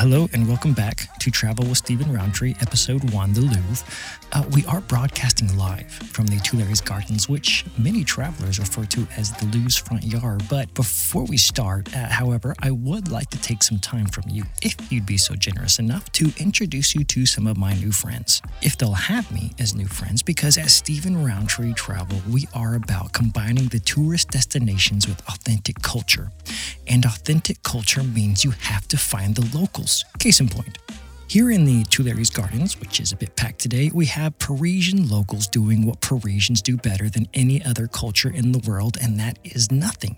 Hello and welcome back to Travel with Stephen Roundtree, episode one, The Louvre. Uh, we are broadcasting live from the Tuileries Gardens, which many travelers refer to as the Louvre's front yard. But before we start, uh, however, I would like to take some time from you, if you'd be so generous enough, to introduce you to some of my new friends. If they'll have me as new friends, because as Stephen Roundtree Travel, we are about combining the tourist destinations with authentic culture. And authentic culture means you have to find the locals. Case in point, here in the Tuileries Gardens, which is a bit packed today, we have Parisian locals doing what Parisians do better than any other culture in the world, and that is nothing.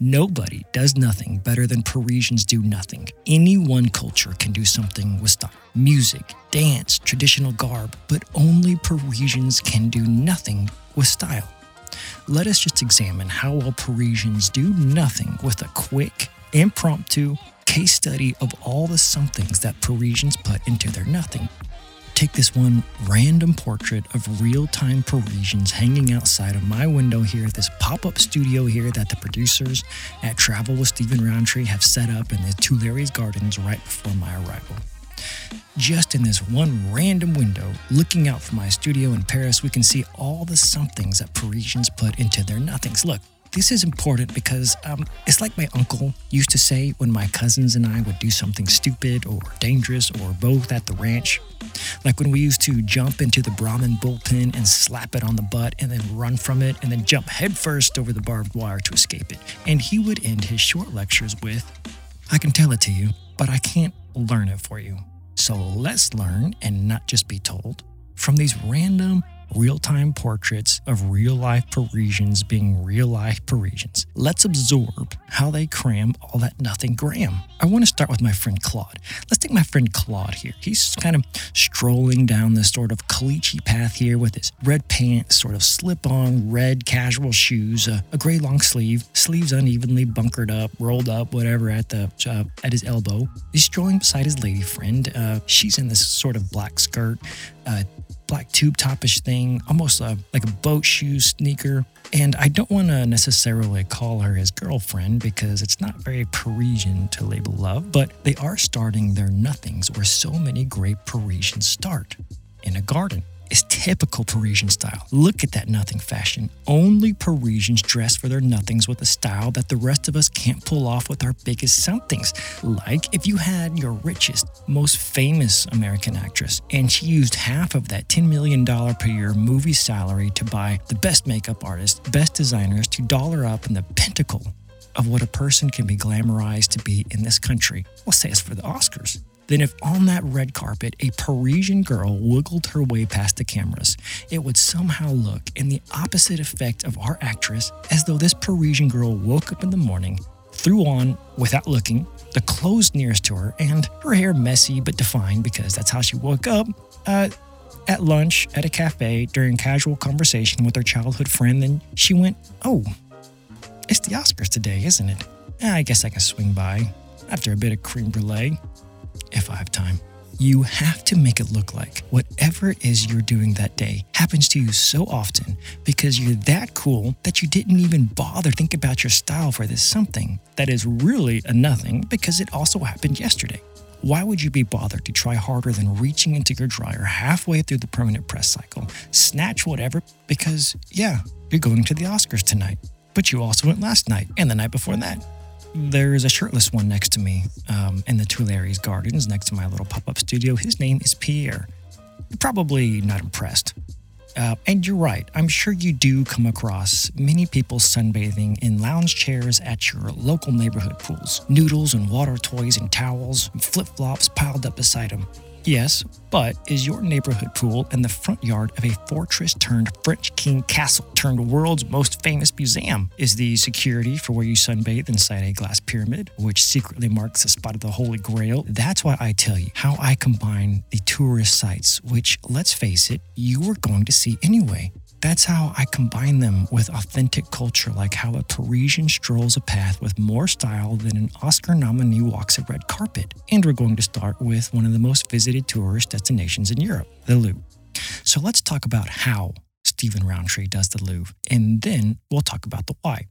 Nobody does nothing better than Parisians do nothing. Any one culture can do something with style music, dance, traditional garb, but only Parisians can do nothing with style. Let us just examine how well Parisians do nothing with a quick, impromptu, case study of all the somethings that Parisians put into their nothing. Take this one random portrait of real time Parisians hanging outside of my window here, this pop up studio here that the producers at Travel with Stephen Roundtree have set up in the Tuileries Gardens right before my arrival. Just in this one random window, looking out from my studio in Paris, we can see all the somethings that Parisians put into their nothings. Look, this is important because um, it's like my uncle used to say when my cousins and I would do something stupid or dangerous or both at the ranch. Like when we used to jump into the Brahman bullpen and slap it on the butt and then run from it and then jump headfirst over the barbed wire to escape it. And he would end his short lectures with, I can tell it to you, but I can't learn it for you. So let's learn and not just be told from these random real time portraits of real life Parisians being real life Parisians. Let's absorb how they cram all that nothing gram. I want to start with my friend Claude. Let's take my friend Claude here. He's kind of strolling down this sort of caliche path here with his red pants, sort of slip on red casual shoes, uh, a gray long sleeve, sleeves unevenly bunkered up, rolled up, whatever at the uh, at his elbow. He's strolling beside his lady friend. Uh, she's in this sort of black skirt, uh, black tube topish thing, almost a, like a boat shoe sneaker. And I don't want to necessarily call her his girlfriend because it's not very Parisian to label love, but they are starting their nothings where so many great Parisians start in a garden is typical Parisian style. Look at that nothing fashion. Only Parisians dress for their nothings with a style that the rest of us can't pull off with our biggest somethings. Like if you had your richest, most famous American actress and she used half of that $10 million per year movie salary to buy the best makeup artists, best designers to dollar up in the pinnacle of what a person can be glamorized to be in this country. Let's say it's for the Oscars then if on that red carpet a Parisian girl wiggled her way past the cameras, it would somehow look in the opposite effect of our actress as though this Parisian girl woke up in the morning, threw on, without looking, the clothes nearest to her, and her hair messy but defined because that's how she woke up. Uh, at lunch at a cafe during casual conversation with her childhood friend, then she went, Oh, it's the Oscars today, isn't it? I guess I can swing by after a bit of creme brulee if I have time. You have to make it look like whatever it is you're doing that day happens to you so often because you're that cool that you didn't even bother think about your style for this something that is really a nothing because it also happened yesterday. Why would you be bothered to try harder than reaching into your dryer halfway through the permanent press cycle, snatch whatever? Because, yeah, you're going to the Oscars tonight, but you also went last night and the night before that there's a shirtless one next to me um, in the Tuileries Gardens next to my little pop up studio. His name is Pierre. You're probably not impressed. Uh, and you're right, I'm sure you do come across many people sunbathing in lounge chairs at your local neighborhood pools. Noodles and water toys and towels and flip flops piled up beside them. Yes, but is your neighborhood pool in the front yard of a fortress turned French king castle turned world's most famous museum? Is the security for where you sunbathe inside a glass pyramid, which secretly marks the spot of the Holy Grail? That's why I tell you how I combine the tourist sites, which, let's face it, you are going to see anyway. That's how I combine them with authentic culture, like how a Parisian strolls a path with more style than an Oscar nominee walks a red carpet. And we're going to start with one of the most visited tourist destinations in Europe, the Louvre. So let's talk about how Stephen Roundtree does the Louvre, and then we'll talk about the why.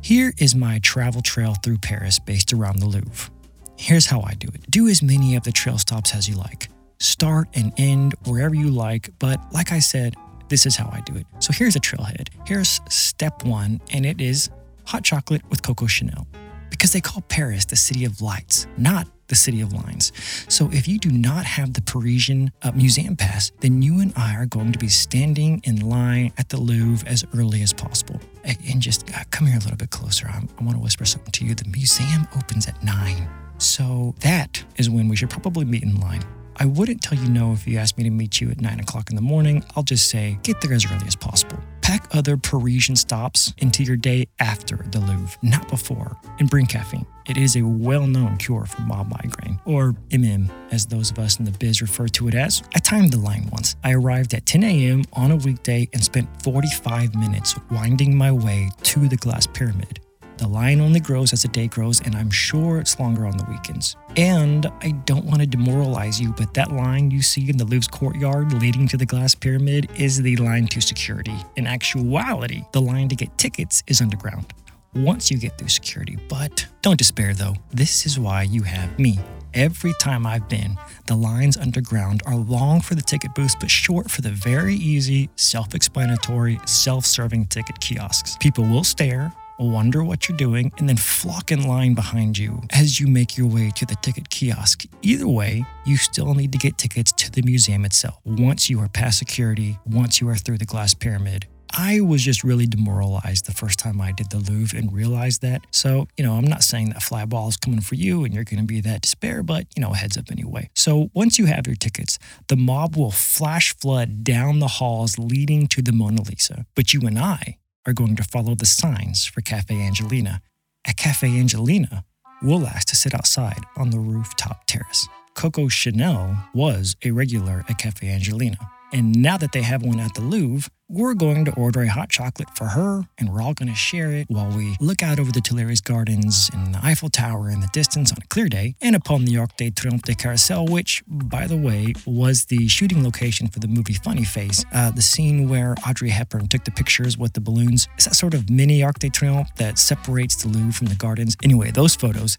Here is my travel trail through Paris based around the Louvre. Here's how I do it do as many of the trail stops as you like. Start and end wherever you like, but like I said, this is how I do it. So here's a trailhead. Here's step one, and it is hot chocolate with Coco Chanel. Because they call Paris the city of lights, not the city of lines. So if you do not have the Parisian uh, museum pass, then you and I are going to be standing in line at the Louvre as early as possible. And just uh, come here a little bit closer. I, I want to whisper something to you. The museum opens at nine. So that is when we should probably meet in line. I wouldn't tell you no if you asked me to meet you at 9 o'clock in the morning. I'll just say get there as early as possible. Pack other Parisian stops into your day after the Louvre, not before, and bring caffeine. It is a well known cure for mild migraine, or MM, as those of us in the biz refer to it as. I timed the line once. I arrived at 10 a.m. on a weekday and spent 45 minutes winding my way to the glass pyramid. The line only grows as the day grows, and I'm sure it's longer on the weekends. And I don't want to demoralize you, but that line you see in the Louvre's courtyard leading to the glass pyramid is the line to security. In actuality, the line to get tickets is underground once you get through security. But don't despair though, this is why you have me. Every time I've been, the lines underground are long for the ticket booths, but short for the very easy, self explanatory, self serving ticket kiosks. People will stare, wonder what you're doing, and then flock in line behind you as you make your way to the ticket kiosk. Either way, you still need to get tickets to the museum itself. Once you are past security, once you are through the glass pyramid, I was just really demoralized the first time I did the Louvre and realized that. So, you know, I'm not saying that flyball is coming for you and you're going to be that despair, but, you know, heads up anyway. So, once you have your tickets, the mob will flash flood down the halls leading to the Mona Lisa. But you and I are going to follow the signs for Cafe Angelina. At Cafe Angelina, we'll ask to sit outside on the rooftop terrace. Coco Chanel was a regular at Cafe Angelina. And now that they have one at the Louvre, we're going to order a hot chocolate for her, and we're all going to share it while we look out over the Tuileries Gardens and the Eiffel Tower in the distance on a clear day, and upon the Arc de Triomphe de Carrousel, which, by the way, was the shooting location for the movie Funny Face. Uh, the scene where Audrey Hepburn took the pictures with the balloons It's that sort of mini Arc de Triomphe that separates the Louvre from the gardens. Anyway, those photos,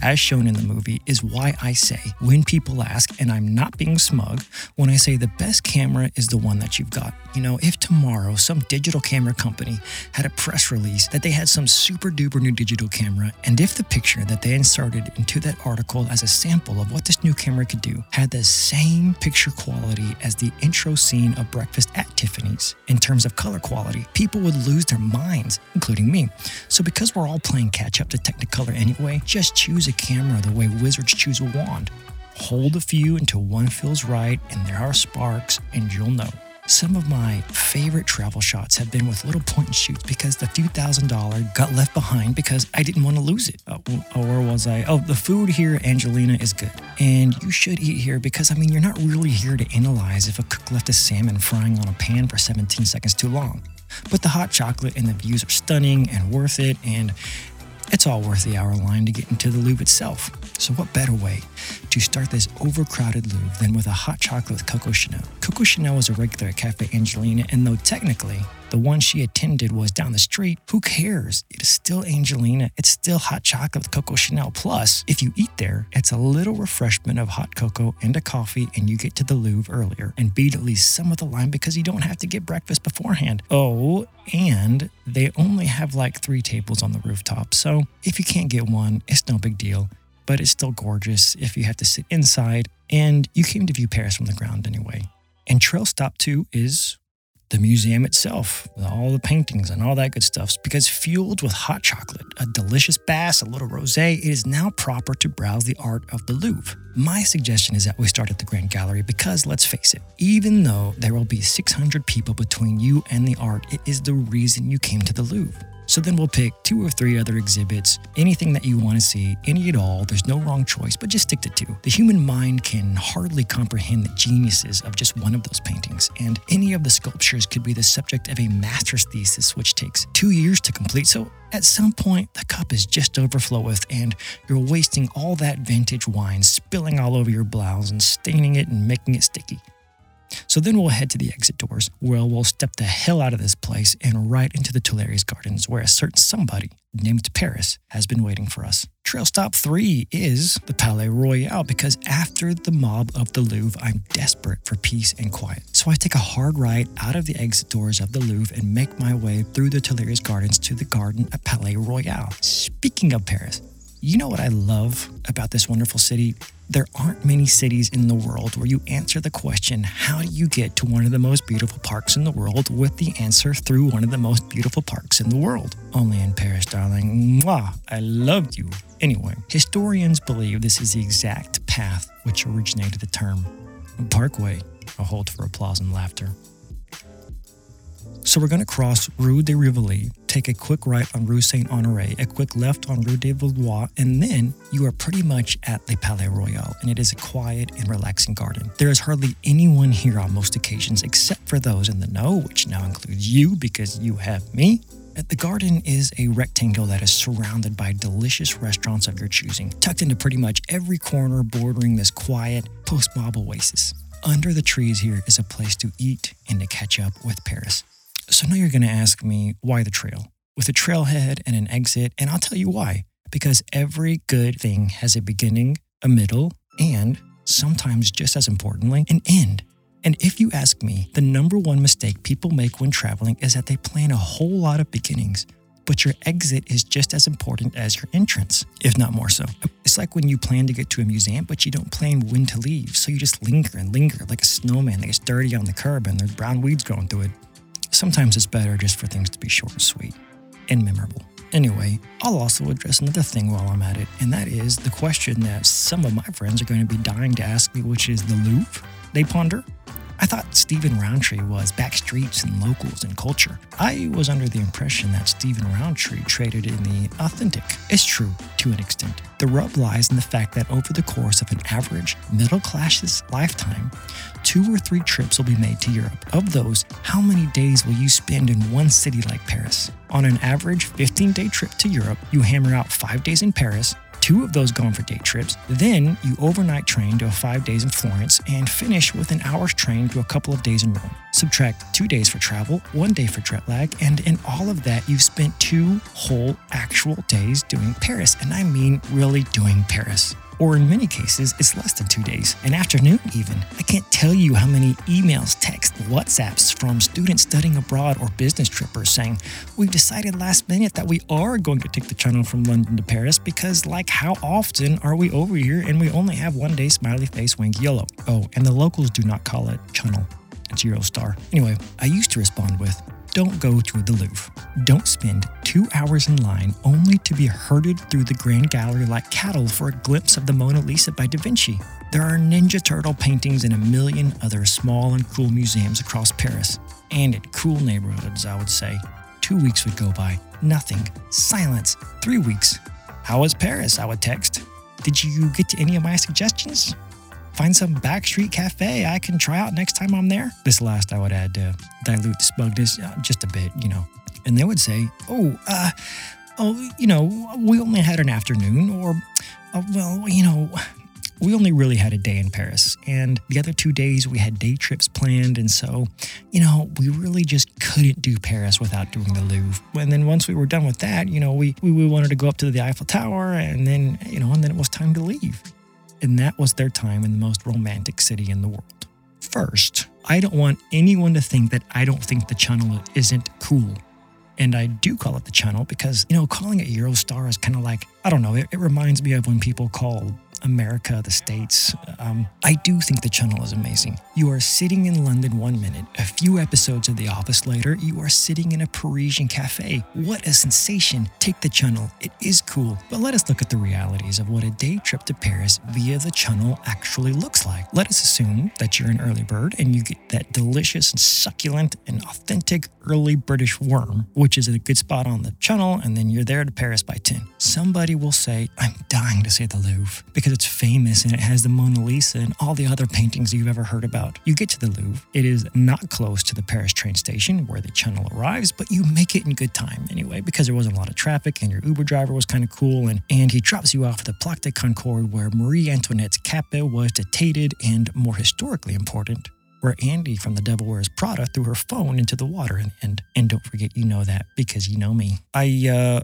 as shown in the movie, is why I say when people ask, and I'm not being smug, when I say the best camera is the one that you've got. You know, if tomorrow tomorrow some digital camera company had a press release that they had some super duper new digital camera, and if the picture that they inserted into that article as a sample of what this new camera could do had the same picture quality as the intro scene of Breakfast at Tiffany's in terms of color quality, people would lose their minds, including me. So, because we're all playing catch up to Technicolor anyway, just choose a camera the way wizards choose a wand. Hold a few until one feels right and there are sparks, and you'll know. Some of my favorite travel shots have been with little point and shoots because the few thousand dollar got left behind because I didn't want to lose it. Uh, or was I? Oh, the food here, Angelina, is good. And you should eat here because, I mean, you're not really here to analyze if a cook left a salmon frying on a pan for 17 seconds too long. But the hot chocolate and the views are stunning and worth it. And it's all worth the hour line to get into the Louvre itself. So, what better way to start this overcrowded Louvre than with a hot chocolate with Coco Chanel? Coco Chanel was a regular at Cafe Angelina, and though technically the one she attended was down the street. Who cares? It is still Angelina. It's still hot chocolate with Coco Chanel. Plus, if you eat there, it's a little refreshment of hot cocoa and a coffee, and you get to the Louvre earlier and beat at least some of the line because you don't have to get breakfast beforehand. Oh, and they only have like three tables on the rooftop. So if you can't get one, it's no big deal but it's still gorgeous if you have to sit inside. And you came to view Paris from the ground anyway. And Trail Stop 2 is the museum itself, all the paintings and all that good stuff, because fueled with hot chocolate, a delicious bass, a little rosé, it is now proper to browse the art of the Louvre. My suggestion is that we start at the Grand Gallery because let's face it, even though there will be 600 people between you and the art, it is the reason you came to the Louvre. So then we'll pick two or three other exhibits, anything that you want to see, any at all. There's no wrong choice, but just stick to two. The human mind can hardly comprehend the geniuses of just one of those paintings, and any of the sculptures could be the subject of a master's thesis, which takes two years to complete. So at some point, the cup is just overfloweth, and you're wasting all that vintage wine, spilling all over your blouse and staining it and making it sticky. So then we'll head to the exit doors, where we'll step the hell out of this place and right into the Tuileries Gardens, where a certain somebody named Paris has been waiting for us. Trail stop three is the Palais Royal because after the mob of the Louvre, I'm desperate for peace and quiet. So I take a hard right out of the exit doors of the Louvre and make my way through the Tuileries Gardens to the garden at Palais Royal. Speaking of Paris, you know what I love about this wonderful city? There aren't many cities in the world where you answer the question, How do you get to one of the most beautiful parks in the world? with the answer through one of the most beautiful parks in the world. Only in Paris, darling. Mwah, I loved you. Anyway, historians believe this is the exact path which originated the term Parkway, a hold for applause and laughter. So we're going to cross Rue de Rivoli, take a quick right on Rue Saint Honore, a quick left on Rue de Valois, and then you are pretty much at the Palais Royal, and it is a quiet and relaxing garden. There is hardly anyone here on most occasions except for those in the know, which now includes you because you have me. The garden is a rectangle that is surrounded by delicious restaurants of your choosing, tucked into pretty much every corner bordering this quiet post mob oasis. Under the trees here is a place to eat and to catch up with Paris. So now you're going to ask me why the trail? With a trailhead and an exit, and I'll tell you why. Because every good thing has a beginning, a middle, and sometimes just as importantly, an end. And if you ask me, the number one mistake people make when traveling is that they plan a whole lot of beginnings, but your exit is just as important as your entrance, if not more so. It's like when you plan to get to a museum, but you don't plan when to leave, so you just linger and linger like a snowman that gets dirty on the curb and there's brown weeds growing through it. Sometimes it's better just for things to be short and sweet and memorable. Anyway, I'll also address another thing while I'm at it, and that is the question that some of my friends are going to be dying to ask me, which is the Louvre, they ponder. I thought Stephen Roundtree was backstreets and locals and culture. I was under the impression that Stephen Roundtree traded in the authentic. It's true, to an extent. The rub lies in the fact that over the course of an average middle class's lifetime, two or three trips will be made to Europe. Of those, how many days will you spend in one city like Paris? On an average 15 day trip to Europe, you hammer out five days in Paris, two of those gone for day trips. Then you overnight train to five days in Florence and finish with an hour's train to a couple of days in Rome. Subtract two days for travel, one day for jet lag, and in all of that, you've spent two whole actual days doing Paris. And I mean really doing Paris or in many cases, it's less than two days, an afternoon even. I can't tell you how many emails, texts, WhatsApps from students studying abroad or business trippers saying, We've decided last minute that we are going to take the channel from London to Paris because, like, how often are we over here and we only have one day smiley face wink yellow? Oh, and the locals do not call it channel. It's Eurostar. Anyway, I used to respond with, don't go to the Louvre. Don't spend two hours in line only to be herded through the Grand Gallery like cattle for a glimpse of the Mona Lisa by Da Vinci. There are Ninja Turtle paintings in a million other small and cool museums across Paris, and in cool neighborhoods, I would say. Two weeks would go by. Nothing. Silence. Three weeks. How was Paris? I would text. Did you get to any of my suggestions? Find some backstreet cafe I can try out next time I'm there. This last I would add to dilute the smugness uh, just a bit, you know. And they would say, oh, uh, oh, you know, we only had an afternoon, or, uh, well, you know, we only really had a day in Paris. And the other two days we had day trips planned. And so, you know, we really just couldn't do Paris without doing the Louvre. And then once we were done with that, you know, we, we, we wanted to go up to the Eiffel Tower and then, you know, and then it was time to leave and that was their time in the most romantic city in the world. First, I don't want anyone to think that I don't think the channel isn't cool. And I do call it the channel because, you know, calling it Eurostar is kind of like, I don't know, it, it reminds me of when people call America, the States. Um, I do think the channel is amazing. You are sitting in London one minute, a few episodes of The Office later, you are sitting in a Parisian cafe. What a sensation! Take the channel, it is cool. But let us look at the realities of what a day trip to Paris via the channel actually looks like. Let us assume that you're an early bird and you get that delicious and succulent and authentic early British worm, which is a good spot on the channel, and then you're there to Paris by 10. Somebody will say, I'm dying to see the Louvre because it's famous and it has the Mona Lisa and all the other paintings you've ever heard about. You get to the Louvre. It is not close to the Paris train station where the channel arrives, but you make it in good time anyway because there wasn't a lot of traffic and your Uber driver was kind of cool and, and he drops you off at the Place de Concorde where Marie Antoinette's cape was dictated and, more historically important, where Andy from The Devil Wears Prada threw her phone into the water. And, and, and don't forget, you know that because you know me. I, uh,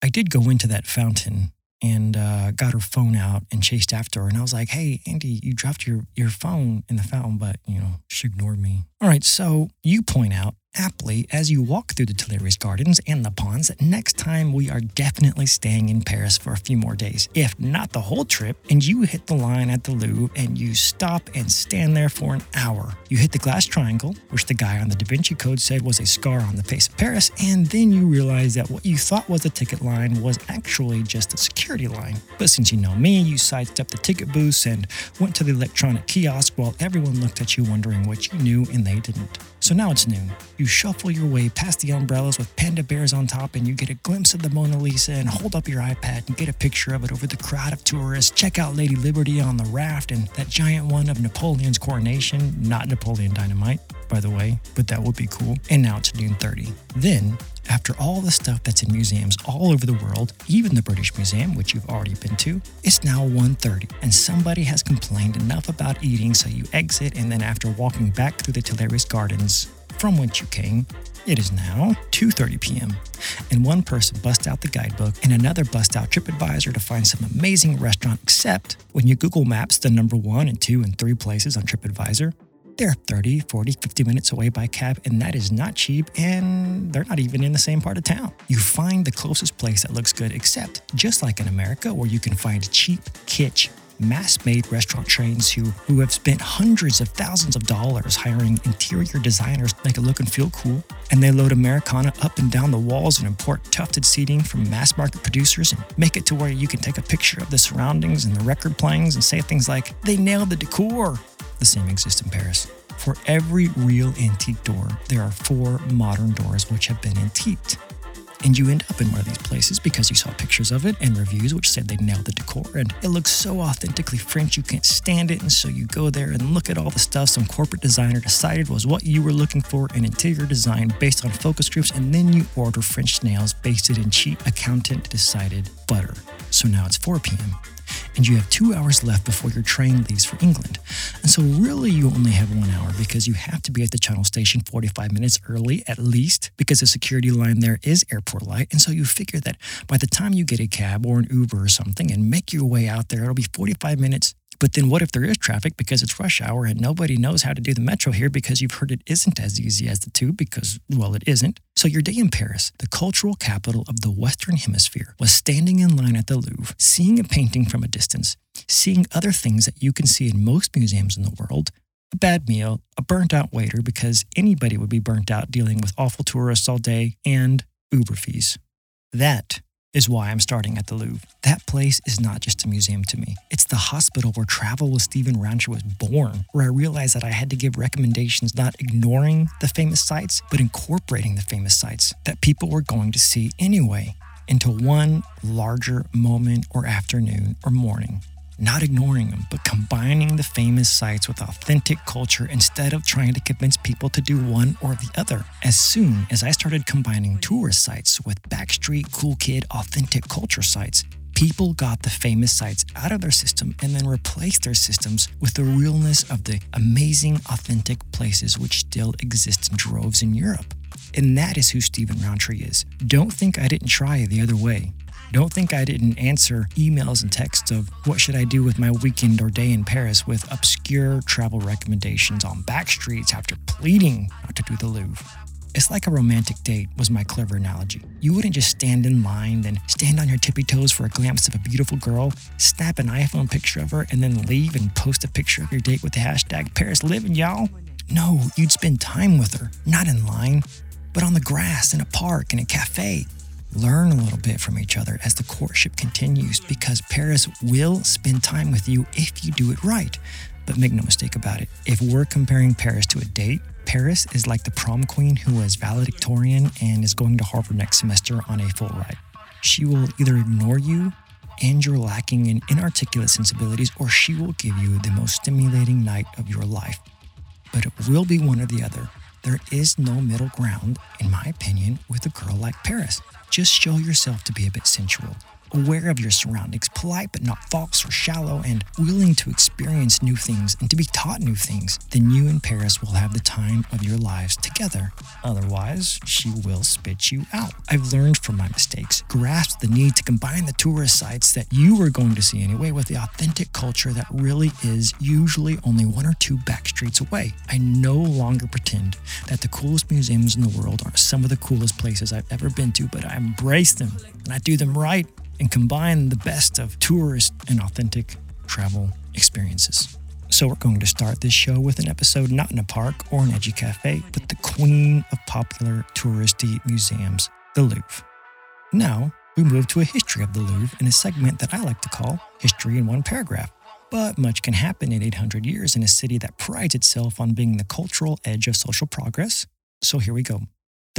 I did go into that fountain and uh, got her phone out and chased after her. And I was like, hey, Andy, you dropped your, your phone in the fountain, but, you know, she ignored me. All right, so you point out aptly as you walk through the Tuileries Gardens and the ponds next time we are definitely staying in Paris for a few more days, if not the whole trip, and you hit the line at the Louvre and you stop and stand there for an hour. You hit the glass triangle, which the guy on the Da Vinci Code said was a scar on the face of Paris, and then you realize that what you thought was a ticket line was actually just a security line. But since you know me, you sidestepped the ticket booths and went to the electronic kiosk while everyone looked at you wondering what you knew and they didn't. So now it's noon. You shuffle your way past the umbrellas with panda bears on top, and you get a glimpse of the Mona Lisa and hold up your iPad and get a picture of it over the crowd of tourists. Check out Lady Liberty on the raft and that giant one of Napoleon's coronation. Not Napoleon Dynamite, by the way, but that would be cool. And now it's noon 30. Then, after all the stuff that's in museums all over the world, even the British Museum, which you've already been to, it's now 1.30 and somebody has complained enough about eating so you exit and then after walking back through the Tuileries Gardens from whence you came, it is now 2:30 p.m. and one person busts out the guidebook and another busts out TripAdvisor to find some amazing restaurant except when you Google Maps the number 1 and 2 and 3 places on TripAdvisor, they're 30, 40, 50 minutes away by cab, and that is not cheap, and they're not even in the same part of town. You find the closest place that looks good, except just like in America, where you can find cheap kitsch mass-made restaurant chains who, who have spent hundreds of thousands of dollars hiring interior designers to make it look and feel cool. And they load Americana up and down the walls and import tufted seating from mass market producers and make it to where you can take a picture of the surroundings and the record playings and say things like, they nailed the decor. The same exists in Paris. For every real antique door, there are four modern doors which have been antiqued. And you end up in one of these places because you saw pictures of it and reviews which said they nailed the decor. And it looks so authentically French, you can't stand it. And so you go there and look at all the stuff some corporate designer decided was what you were looking for in interior design based on focus groups. And then you order French snails basted in cheap accountant decided butter. So now it's 4 p.m and you have two hours left before your train leaves for England. And so, really, you only have one hour because you have to be at the Channel Station 45 minutes early at least because the security line there is airport light. And so, you figure that by the time you get a cab or an Uber or something and make your way out there, it'll be 45 minutes but then what if there is traffic because it's rush hour and nobody knows how to do the metro here because you've heard it isn't as easy as the tube because, well, it isn't. So your day in Paris, the cultural capital of the Western Hemisphere, was standing in line at the Louvre, seeing a painting from a distance, seeing other things that you can see in most museums in the world, a bad meal, a burnt out waiter because anybody would be burnt out dealing with awful tourists all day, and Uber fees. That is why I'm starting at the Louvre. That place is not just a museum to me. It's the hospital where Travel with Stephen Roundtree was born, where I realized that I had to give recommendations not ignoring the famous sites, but incorporating the famous sites that people were going to see anyway into one larger moment or afternoon or morning not ignoring them, but combining the famous sites with authentic culture instead of trying to convince people to do one or the other. As soon as I started combining tourist sites with backstreet, cool kid, authentic culture sites, people got the famous sites out of their system and then replaced their systems with the realness of the amazing, authentic places which still exist in droves in Europe. And that is who Stephen Roundtree is. Don't think I didn't try the other way. Don't think I didn't answer emails and texts of what should I do with my weekend or day in Paris with obscure travel recommendations on back streets after pleading not to do the Louvre. It's like a romantic date, was my clever analogy. You wouldn't just stand in line, then stand on your tippy toes for a glimpse of a beautiful girl, snap an iPhone picture of her, and then leave and post a picture of your date with the hashtag Paris living, y'all. No, you'd spend time with her, not in line, but on the grass, in a park, in a cafe, Learn a little bit from each other as the courtship continues because Paris will spend time with you if you do it right. But make no mistake about it, if we're comparing Paris to a date, Paris is like the prom queen who was valedictorian and is going to Harvard next semester on a full ride. She will either ignore you and you're lacking in inarticulate sensibilities, or she will give you the most stimulating night of your life. But it will be one or the other. There is no middle ground, in my opinion, with a girl like Paris. Just show yourself to be a bit sensual. Aware of your surroundings, polite but not false or shallow, and willing to experience new things and to be taught new things, then you and Paris will have the time of your lives together. Otherwise, she will spit you out. I've learned from my mistakes, grasped the need to combine the tourist sites that you are going to see anyway with the authentic culture that really is usually only one or two back streets away. I no longer pretend that the coolest museums in the world are some of the coolest places I've ever been to, but I embrace them and I do them right and combine the best of tourist and authentic travel experiences. So, we're going to start this show with an episode not in a park or an edgy cafe, but the queen of popular touristy museums, the Louvre. Now, we move to a history of the Louvre in a segment that I like to call History in One Paragraph. But much can happen in 800 years in a city that prides itself on being the cultural edge of social progress. So here we go.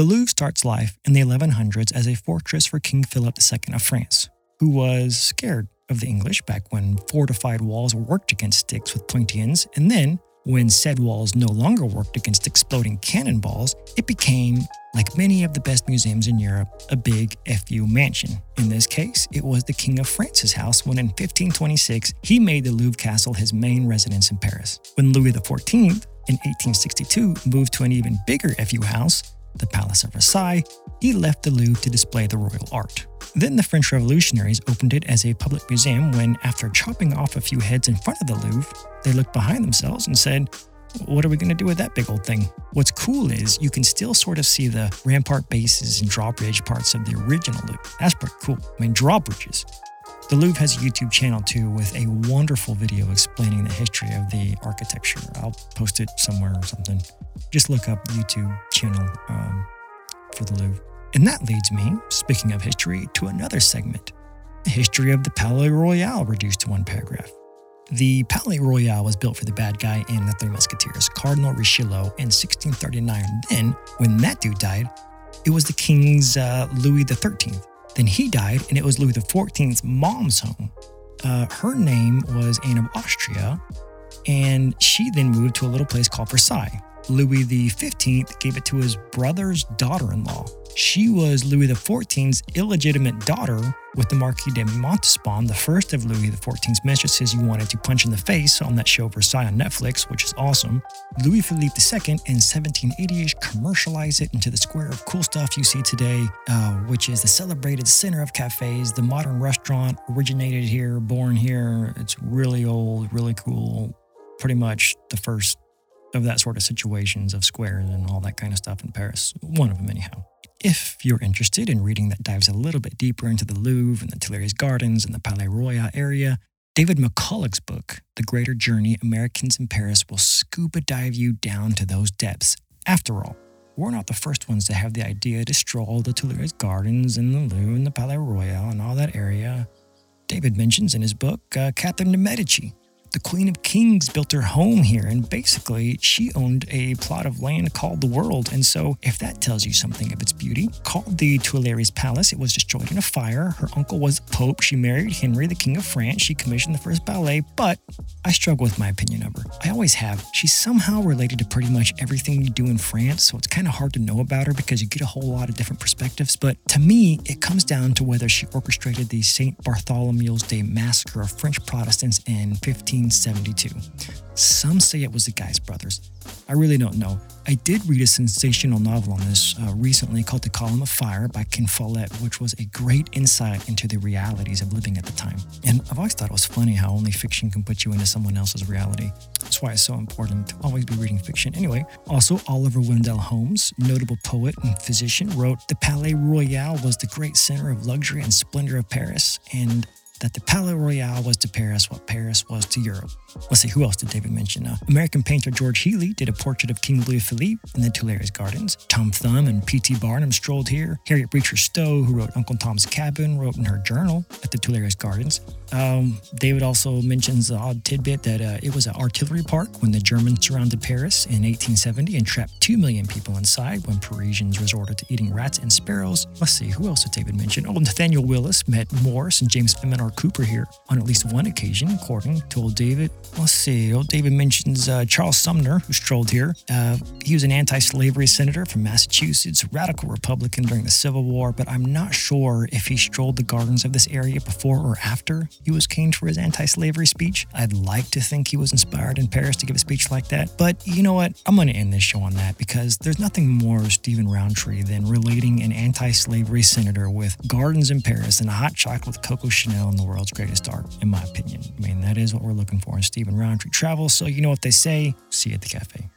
The Louvre starts life in the 1100s as a fortress for King Philip II of France, who was scared of the English back when fortified walls were worked against sticks with pointy ends, and then when said walls no longer worked against exploding cannonballs, it became, like many of the best museums in Europe, a big FU mansion. In this case, it was the King of France's house when in 1526 he made the Louvre Castle his main residence in Paris. When Louis XIV, in 1862, moved to an even bigger FU house, the Palace of Versailles, he left the Louvre to display the royal art. Then the French revolutionaries opened it as a public museum when, after chopping off a few heads in front of the Louvre, they looked behind themselves and said, what are we going to do with that big old thing? What's cool is you can still sort of see the rampart bases and drawbridge parts of the original Louvre. That's pretty cool. I mean, drawbridges. The Louvre has a YouTube channel too with a wonderful video explaining the history of the architecture. I'll post it somewhere or something. Just look up YouTube channel um, for the Louvre. And that leads me, speaking of history, to another segment the history of the Palais Royal reduced to one paragraph. The Palais Royal was built for the bad guy in The Three Musketeers, Cardinal Richelieu, in 1639. Then, when that dude died, it was the king's uh, Louis XIII. Then he died, and it was Louis XIV's mom's home. Uh, her name was Anne of Austria, and she then moved to a little place called Versailles. Louis XV gave it to his brother's daughter in law. She was Louis XIV's illegitimate daughter with the Marquis de Montespan, the first of Louis XIV's mistresses you wanted to punch in the face on that show Versailles on Netflix, which is awesome. Louis Philippe II in 1780ish commercialized it into the square of cool stuff you see today, uh, which is the celebrated center of cafes. The modern restaurant originated here, born here. It's really old, really cool. Pretty much the first of that sort of situations of squares and all that kind of stuff in Paris. One of them, anyhow. If you're interested in reading that dives a little bit deeper into the Louvre and the Tuileries Gardens and the Palais Royal area, David McCullough's book, The Greater Journey Americans in Paris, will scuba dive you down to those depths. After all, we're not the first ones to have the idea to stroll the Tuileries Gardens and the Louvre and the Palais Royal and all that area. David mentions in his book uh, Catherine de' Medici, the Queen of Kings built her home here, and basically, she owned a plot of land called the World. And so, if that tells you something of its beauty, called the Tuileries Palace, it was destroyed in a fire. Her uncle was Pope. She married Henry, the King of France. She commissioned the first ballet, but I struggle with my opinion of her. I always have. She's somehow related to pretty much everything you do in France, so it's kind of hard to know about her because you get a whole lot of different perspectives. But to me, it comes down to whether she orchestrated the St. Bartholomew's Day massacre of French Protestants in 15. 1972. Some say it was the Guise brothers. I really don't know. I did read a sensational novel on this uh, recently called The Column of Fire by Ken Follett, which was a great insight into the realities of living at the time. And I've always thought it was funny how only fiction can put you into someone else's reality. That's why it's so important to always be reading fiction. Anyway, also Oliver Wendell Holmes, notable poet and physician, wrote The Palais Royal was the great center of luxury and splendor of Paris, and that the Palais Royal was to Paris what Paris was to Europe. Let's see, who else did David mention? Uh, American painter George Healy did a portrait of King Louis Philippe in the Tuileries Gardens. Tom Thumb and P.T. Barnum strolled here. Harriet Beecher Stowe, who wrote Uncle Tom's Cabin, wrote in her journal at the Tuileries Gardens. Um, David also mentions the odd tidbit that uh, it was an artillery park when the Germans surrounded Paris in 1870 and trapped 2 million people inside when Parisians resorted to eating rats and sparrows. Let's see, who else did David mention? Oh, Nathaniel Willis met Morse and James Fenimore Cooper here on at least one occasion, according to old David. Let's see, old David mentions uh, Charles Sumner, who strolled here. Uh, he was an anti slavery senator from Massachusetts, radical Republican during the Civil War, but I'm not sure if he strolled the gardens of this area before or after he was caned for his anti slavery speech. I'd like to think he was inspired in Paris to give a speech like that, but you know what? I'm going to end this show on that because there's nothing more Stephen Roundtree than relating an anti slavery senator with gardens in Paris and a hot chocolate with Coco Chanel and the world's greatest art, in my opinion. I mean, that is what we're looking for in Stephen Roundtree Travel. So, you know what they say see you at the cafe.